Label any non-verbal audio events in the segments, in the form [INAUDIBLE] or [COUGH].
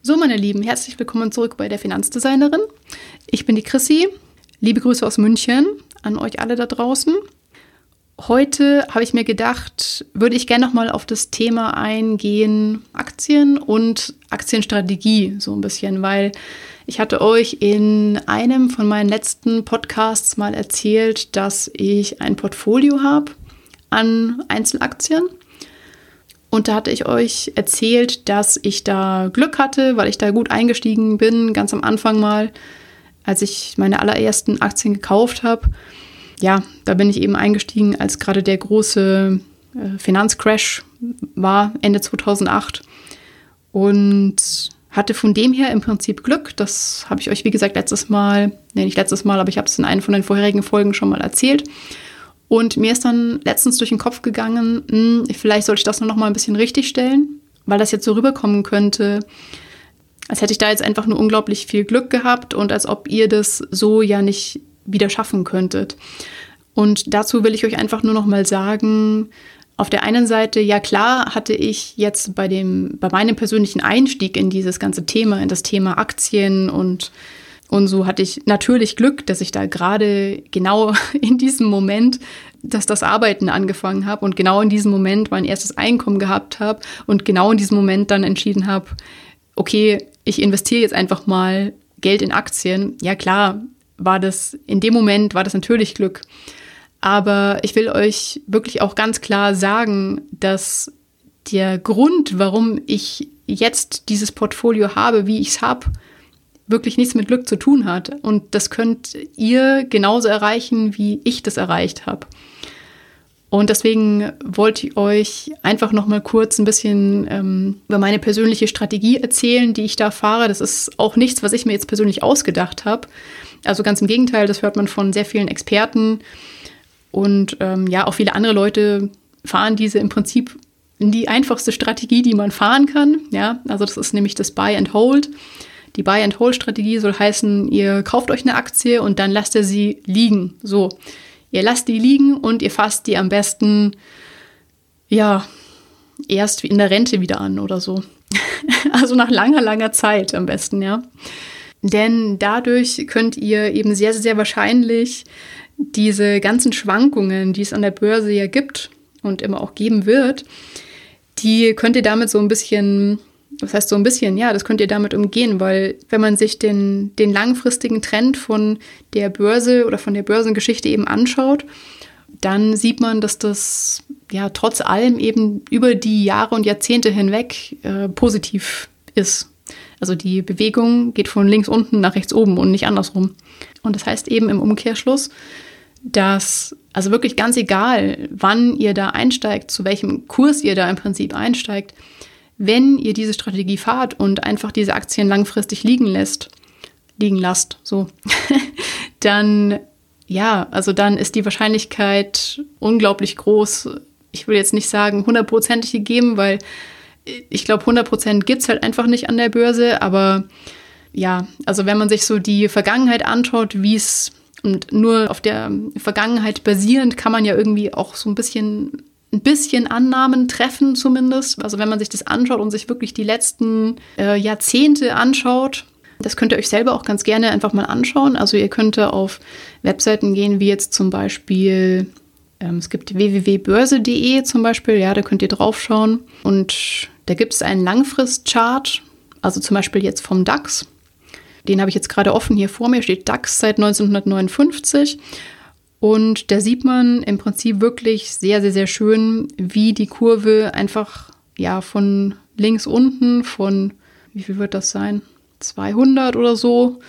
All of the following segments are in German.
So, meine Lieben, herzlich willkommen zurück bei der Finanzdesignerin. Ich bin die Chrissy. Liebe Grüße aus München an euch alle da draußen. Heute habe ich mir gedacht, würde ich gerne nochmal auf das Thema eingehen, Aktien und Aktienstrategie so ein bisschen, weil ich hatte euch in einem von meinen letzten Podcasts mal erzählt, dass ich ein Portfolio habe an Einzelaktien und da hatte ich euch erzählt, dass ich da Glück hatte, weil ich da gut eingestiegen bin, ganz am Anfang mal, als ich meine allerersten Aktien gekauft habe. Ja, da bin ich eben eingestiegen, als gerade der große äh, Finanzcrash war, Ende 2008. Und hatte von dem her im Prinzip Glück. Das habe ich euch, wie gesagt, letztes Mal, nee, nicht letztes Mal, aber ich habe es in einer von den vorherigen Folgen schon mal erzählt. Und mir ist dann letztens durch den Kopf gegangen, mh, hm, vielleicht sollte ich das nur noch mal ein bisschen richtigstellen, weil das jetzt so rüberkommen könnte, als hätte ich da jetzt einfach nur unglaublich viel Glück gehabt und als ob ihr das so ja nicht wieder schaffen könntet. Und dazu will ich euch einfach nur noch mal sagen, auf der einen Seite, ja klar, hatte ich jetzt bei dem, bei meinem persönlichen Einstieg in dieses ganze Thema, in das Thema Aktien und und so hatte ich natürlich Glück, dass ich da gerade genau [LAUGHS] in diesem Moment, dass das Arbeiten angefangen habe und genau in diesem Moment mein erstes Einkommen gehabt habe und genau in diesem Moment dann entschieden habe, okay, ich investiere jetzt einfach mal Geld in Aktien. Ja klar, war das in dem Moment war das natürlich Glück. Aber ich will euch wirklich auch ganz klar sagen, dass der Grund, warum ich jetzt dieses Portfolio habe, wie ich es habe, wirklich nichts mit Glück zu tun hat. Und das könnt ihr genauso erreichen, wie ich das erreicht habe. Und deswegen wollte ich euch einfach noch mal kurz ein bisschen ähm, über meine persönliche Strategie erzählen, die ich da fahre. Das ist auch nichts, was ich mir jetzt persönlich ausgedacht habe. Also ganz im Gegenteil, das hört man von sehr vielen Experten. Und ähm, ja, auch viele andere Leute fahren diese im Prinzip in die einfachste Strategie, die man fahren kann. Ja, also das ist nämlich das Buy and Hold. Die Buy-and-Hold-Strategie soll heißen, ihr kauft euch eine Aktie und dann lasst ihr sie liegen. So, ihr lasst die liegen und ihr fasst die am besten, ja, erst in der Rente wieder an oder so. [LAUGHS] also nach langer, langer Zeit am besten, ja. Denn dadurch könnt ihr eben sehr, sehr wahrscheinlich diese ganzen Schwankungen, die es an der Börse ja gibt und immer auch geben wird, die könnt ihr damit so ein bisschen das heißt so ein bisschen, ja, das könnt ihr damit umgehen, weil wenn man sich den, den langfristigen Trend von der Börse oder von der Börsengeschichte eben anschaut, dann sieht man, dass das ja trotz allem eben über die Jahre und Jahrzehnte hinweg äh, positiv ist. Also die Bewegung geht von links unten nach rechts oben und nicht andersrum. Und das heißt eben im Umkehrschluss, dass also wirklich ganz egal, wann ihr da einsteigt, zu welchem Kurs ihr da im Prinzip einsteigt, wenn ihr diese Strategie fahrt und einfach diese Aktien langfristig liegen lässt, liegen lasst, so, [LAUGHS] dann ja, also dann ist die Wahrscheinlichkeit unglaublich groß. Ich will jetzt nicht sagen hundertprozentig gegeben, weil ich glaube, 100% gibt es halt einfach nicht an der Börse. Aber ja, also wenn man sich so die Vergangenheit anschaut, wie es und nur auf der Vergangenheit basierend kann man ja irgendwie auch so ein bisschen ein bisschen Annahmen treffen zumindest. Also wenn man sich das anschaut und sich wirklich die letzten äh, Jahrzehnte anschaut, das könnt ihr euch selber auch ganz gerne einfach mal anschauen. Also ihr könnt auf Webseiten gehen, wie jetzt zum Beispiel, ähm, es gibt www.börse.de zum Beispiel, ja, da könnt ihr draufschauen. Und da gibt es einen Langfristchart, also zum Beispiel jetzt vom DAX. Den habe ich jetzt gerade offen hier vor mir, steht DAX seit 1959. Und da sieht man im Prinzip wirklich sehr, sehr, sehr schön, wie die Kurve einfach ja von links unten, von wie viel wird das sein? 200 oder so,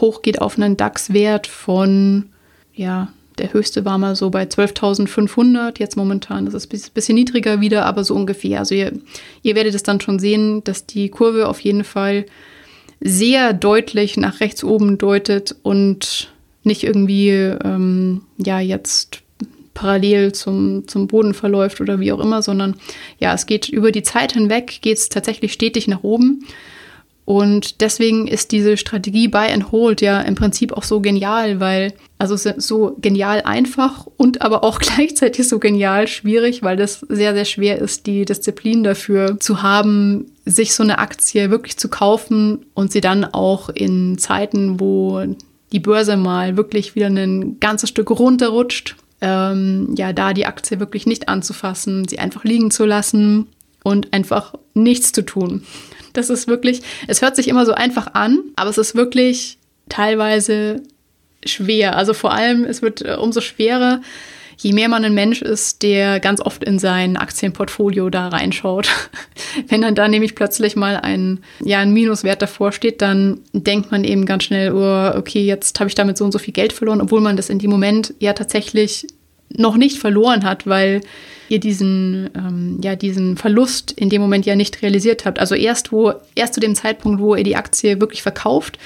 hoch geht auf einen DAX-Wert von, ja, der höchste war mal so bei 12.500, jetzt momentan ist ein bisschen niedriger wieder, aber so ungefähr. Also ihr, ihr werdet es dann schon sehen, dass die Kurve auf jeden Fall sehr deutlich nach rechts oben deutet und nicht irgendwie ähm, ja jetzt parallel zum, zum Boden verläuft oder wie auch immer, sondern ja, es geht über die Zeit hinweg, geht es tatsächlich stetig nach oben. Und deswegen ist diese Strategie Buy and Hold ja im Prinzip auch so genial, weil, also so genial einfach und aber auch [LAUGHS] gleichzeitig so genial schwierig, weil das sehr, sehr schwer ist, die Disziplin dafür zu haben, sich so eine Aktie wirklich zu kaufen und sie dann auch in Zeiten, wo die Börse mal wirklich wieder ein ganzes Stück runterrutscht, ähm, ja, da die Aktie wirklich nicht anzufassen, sie einfach liegen zu lassen und einfach nichts zu tun. Das ist wirklich, es hört sich immer so einfach an, aber es ist wirklich teilweise schwer. Also vor allem, es wird äh, umso schwerer, je mehr man ein Mensch ist, der ganz oft in sein Aktienportfolio da reinschaut. [LAUGHS] Wenn dann da nämlich plötzlich mal ein, ja, ein Minuswert davor steht, dann denkt man eben ganz schnell, oh, okay, jetzt habe ich damit so und so viel Geld verloren, obwohl man das in dem Moment ja tatsächlich noch nicht verloren hat, weil ihr diesen, ähm, ja, diesen Verlust in dem Moment ja nicht realisiert habt. Also erst wo, erst zu dem Zeitpunkt, wo ihr die Aktie wirklich verkauft,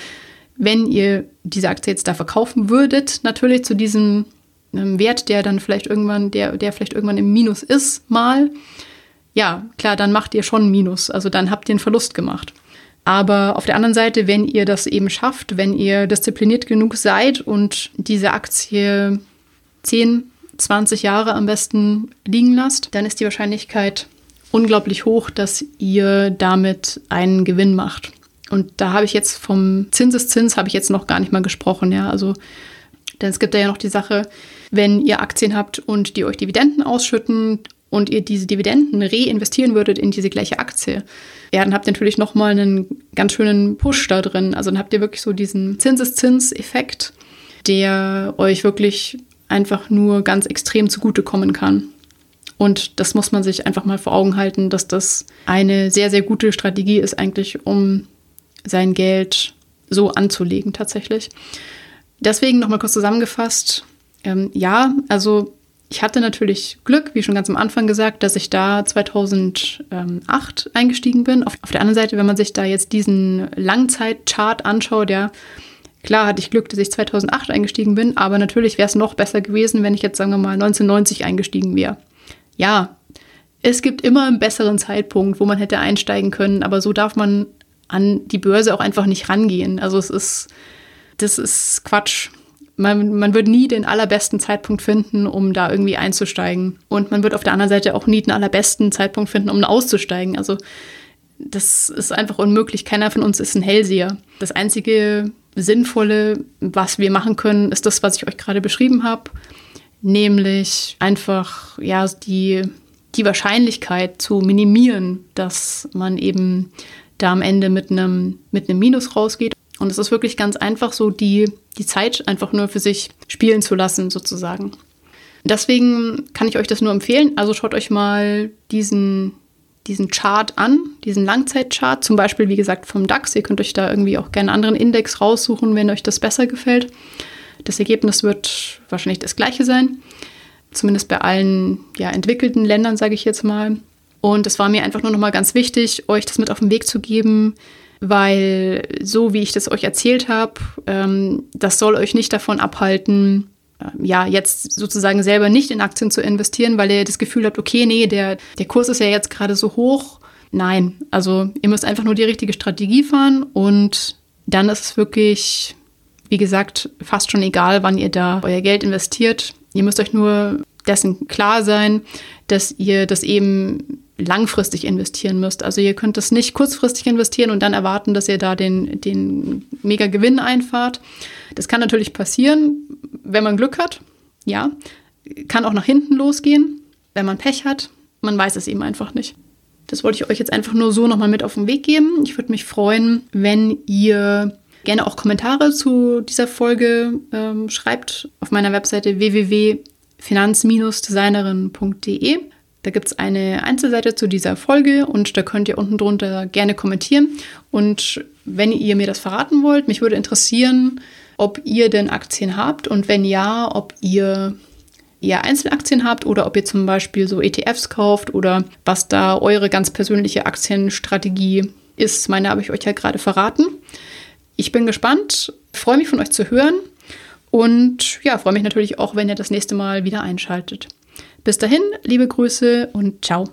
wenn ihr diese Aktie jetzt da verkaufen würdet, natürlich zu diesem ähm, Wert, der dann vielleicht irgendwann, der, der vielleicht irgendwann im Minus ist, mal, ja, klar, dann macht ihr schon Minus. Also dann habt ihr einen Verlust gemacht. Aber auf der anderen Seite, wenn ihr das eben schafft, wenn ihr diszipliniert genug seid und diese Aktie 10, 20 Jahre am besten liegen lasst, dann ist die Wahrscheinlichkeit unglaublich hoch, dass ihr damit einen Gewinn macht. Und da habe ich jetzt vom Zinseszins habe ich jetzt noch gar nicht mal gesprochen, ja. Also, denn es gibt da ja noch die Sache, wenn ihr Aktien habt und die euch Dividenden ausschütten und ihr diese Dividenden reinvestieren würdet in diese gleiche Aktie, ja, dann habt ihr natürlich nochmal einen ganz schönen Push da drin. Also dann habt ihr wirklich so diesen Zinseszinseffekt, der euch wirklich einfach nur ganz extrem zugutekommen kann. Und das muss man sich einfach mal vor Augen halten, dass das eine sehr, sehr gute Strategie ist, eigentlich, um sein Geld so anzulegen tatsächlich. Deswegen nochmal kurz zusammengefasst. Ähm, ja, also ich hatte natürlich Glück, wie schon ganz am Anfang gesagt, dass ich da 2008 eingestiegen bin. Auf, auf der anderen Seite, wenn man sich da jetzt diesen Langzeitchart anschaut, ja, Klar hatte ich Glück, dass ich 2008 eingestiegen bin, aber natürlich wäre es noch besser gewesen, wenn ich jetzt, sagen wir mal, 1990 eingestiegen wäre. Ja, es gibt immer einen besseren Zeitpunkt, wo man hätte einsteigen können, aber so darf man an die Börse auch einfach nicht rangehen. Also es ist, das ist Quatsch. Man, man wird nie den allerbesten Zeitpunkt finden, um da irgendwie einzusteigen. Und man wird auf der anderen Seite auch nie den allerbesten Zeitpunkt finden, um auszusteigen. Also das ist einfach unmöglich. Keiner von uns ist ein Hellseher. Das einzige Sinnvolle, was wir machen können, ist das, was ich euch gerade beschrieben habe, nämlich einfach ja die, die Wahrscheinlichkeit zu minimieren, dass man eben da am Ende mit einem mit einem Minus rausgeht. Und es ist wirklich ganz einfach so, die, die Zeit einfach nur für sich spielen zu lassen, sozusagen. Deswegen kann ich euch das nur empfehlen. Also schaut euch mal diesen, diesen Chart an, diesen Langzeitchart, zum Beispiel, wie gesagt, vom DAX. Ihr könnt euch da irgendwie auch gerne einen anderen Index raussuchen, wenn euch das besser gefällt. Das Ergebnis wird wahrscheinlich das gleiche sein, zumindest bei allen ja, entwickelten Ländern, sage ich jetzt mal. Und es war mir einfach nur noch mal ganz wichtig, euch das mit auf den Weg zu geben, weil so wie ich das euch erzählt habe, ähm, das soll euch nicht davon abhalten, ähm, ja, jetzt sozusagen selber nicht in Aktien zu investieren, weil ihr das Gefühl habt, okay, nee, der, der Kurs ist ja jetzt gerade so hoch. Nein, also ihr müsst einfach nur die richtige Strategie fahren und dann ist es wirklich, wie gesagt, fast schon egal, wann ihr da euer Geld investiert. Ihr müsst euch nur dessen klar sein, dass ihr das eben langfristig investieren müsst. Also ihr könnt das nicht kurzfristig investieren und dann erwarten, dass ihr da den, den mega Gewinn einfahrt. Das kann natürlich passieren, wenn man Glück hat. Ja, kann auch nach hinten losgehen, wenn man Pech hat. Man weiß es eben einfach nicht. Das wollte ich euch jetzt einfach nur so nochmal mit auf den Weg geben. Ich würde mich freuen, wenn ihr gerne auch Kommentare zu dieser Folge ähm, schreibt auf meiner Webseite www.finanz-designerin.de. Da gibt es eine Einzelseite zu dieser Folge und da könnt ihr unten drunter gerne kommentieren. Und wenn ihr mir das verraten wollt, mich würde interessieren, ob ihr denn Aktien habt und wenn ja, ob ihr eher Einzelaktien habt oder ob ihr zum Beispiel so ETFs kauft oder was da eure ganz persönliche Aktienstrategie ist. Meine habe ich euch ja gerade verraten. Ich bin gespannt, freue mich von euch zu hören und ja, freue mich natürlich auch, wenn ihr das nächste Mal wieder einschaltet. Bis dahin, liebe Grüße und ciao.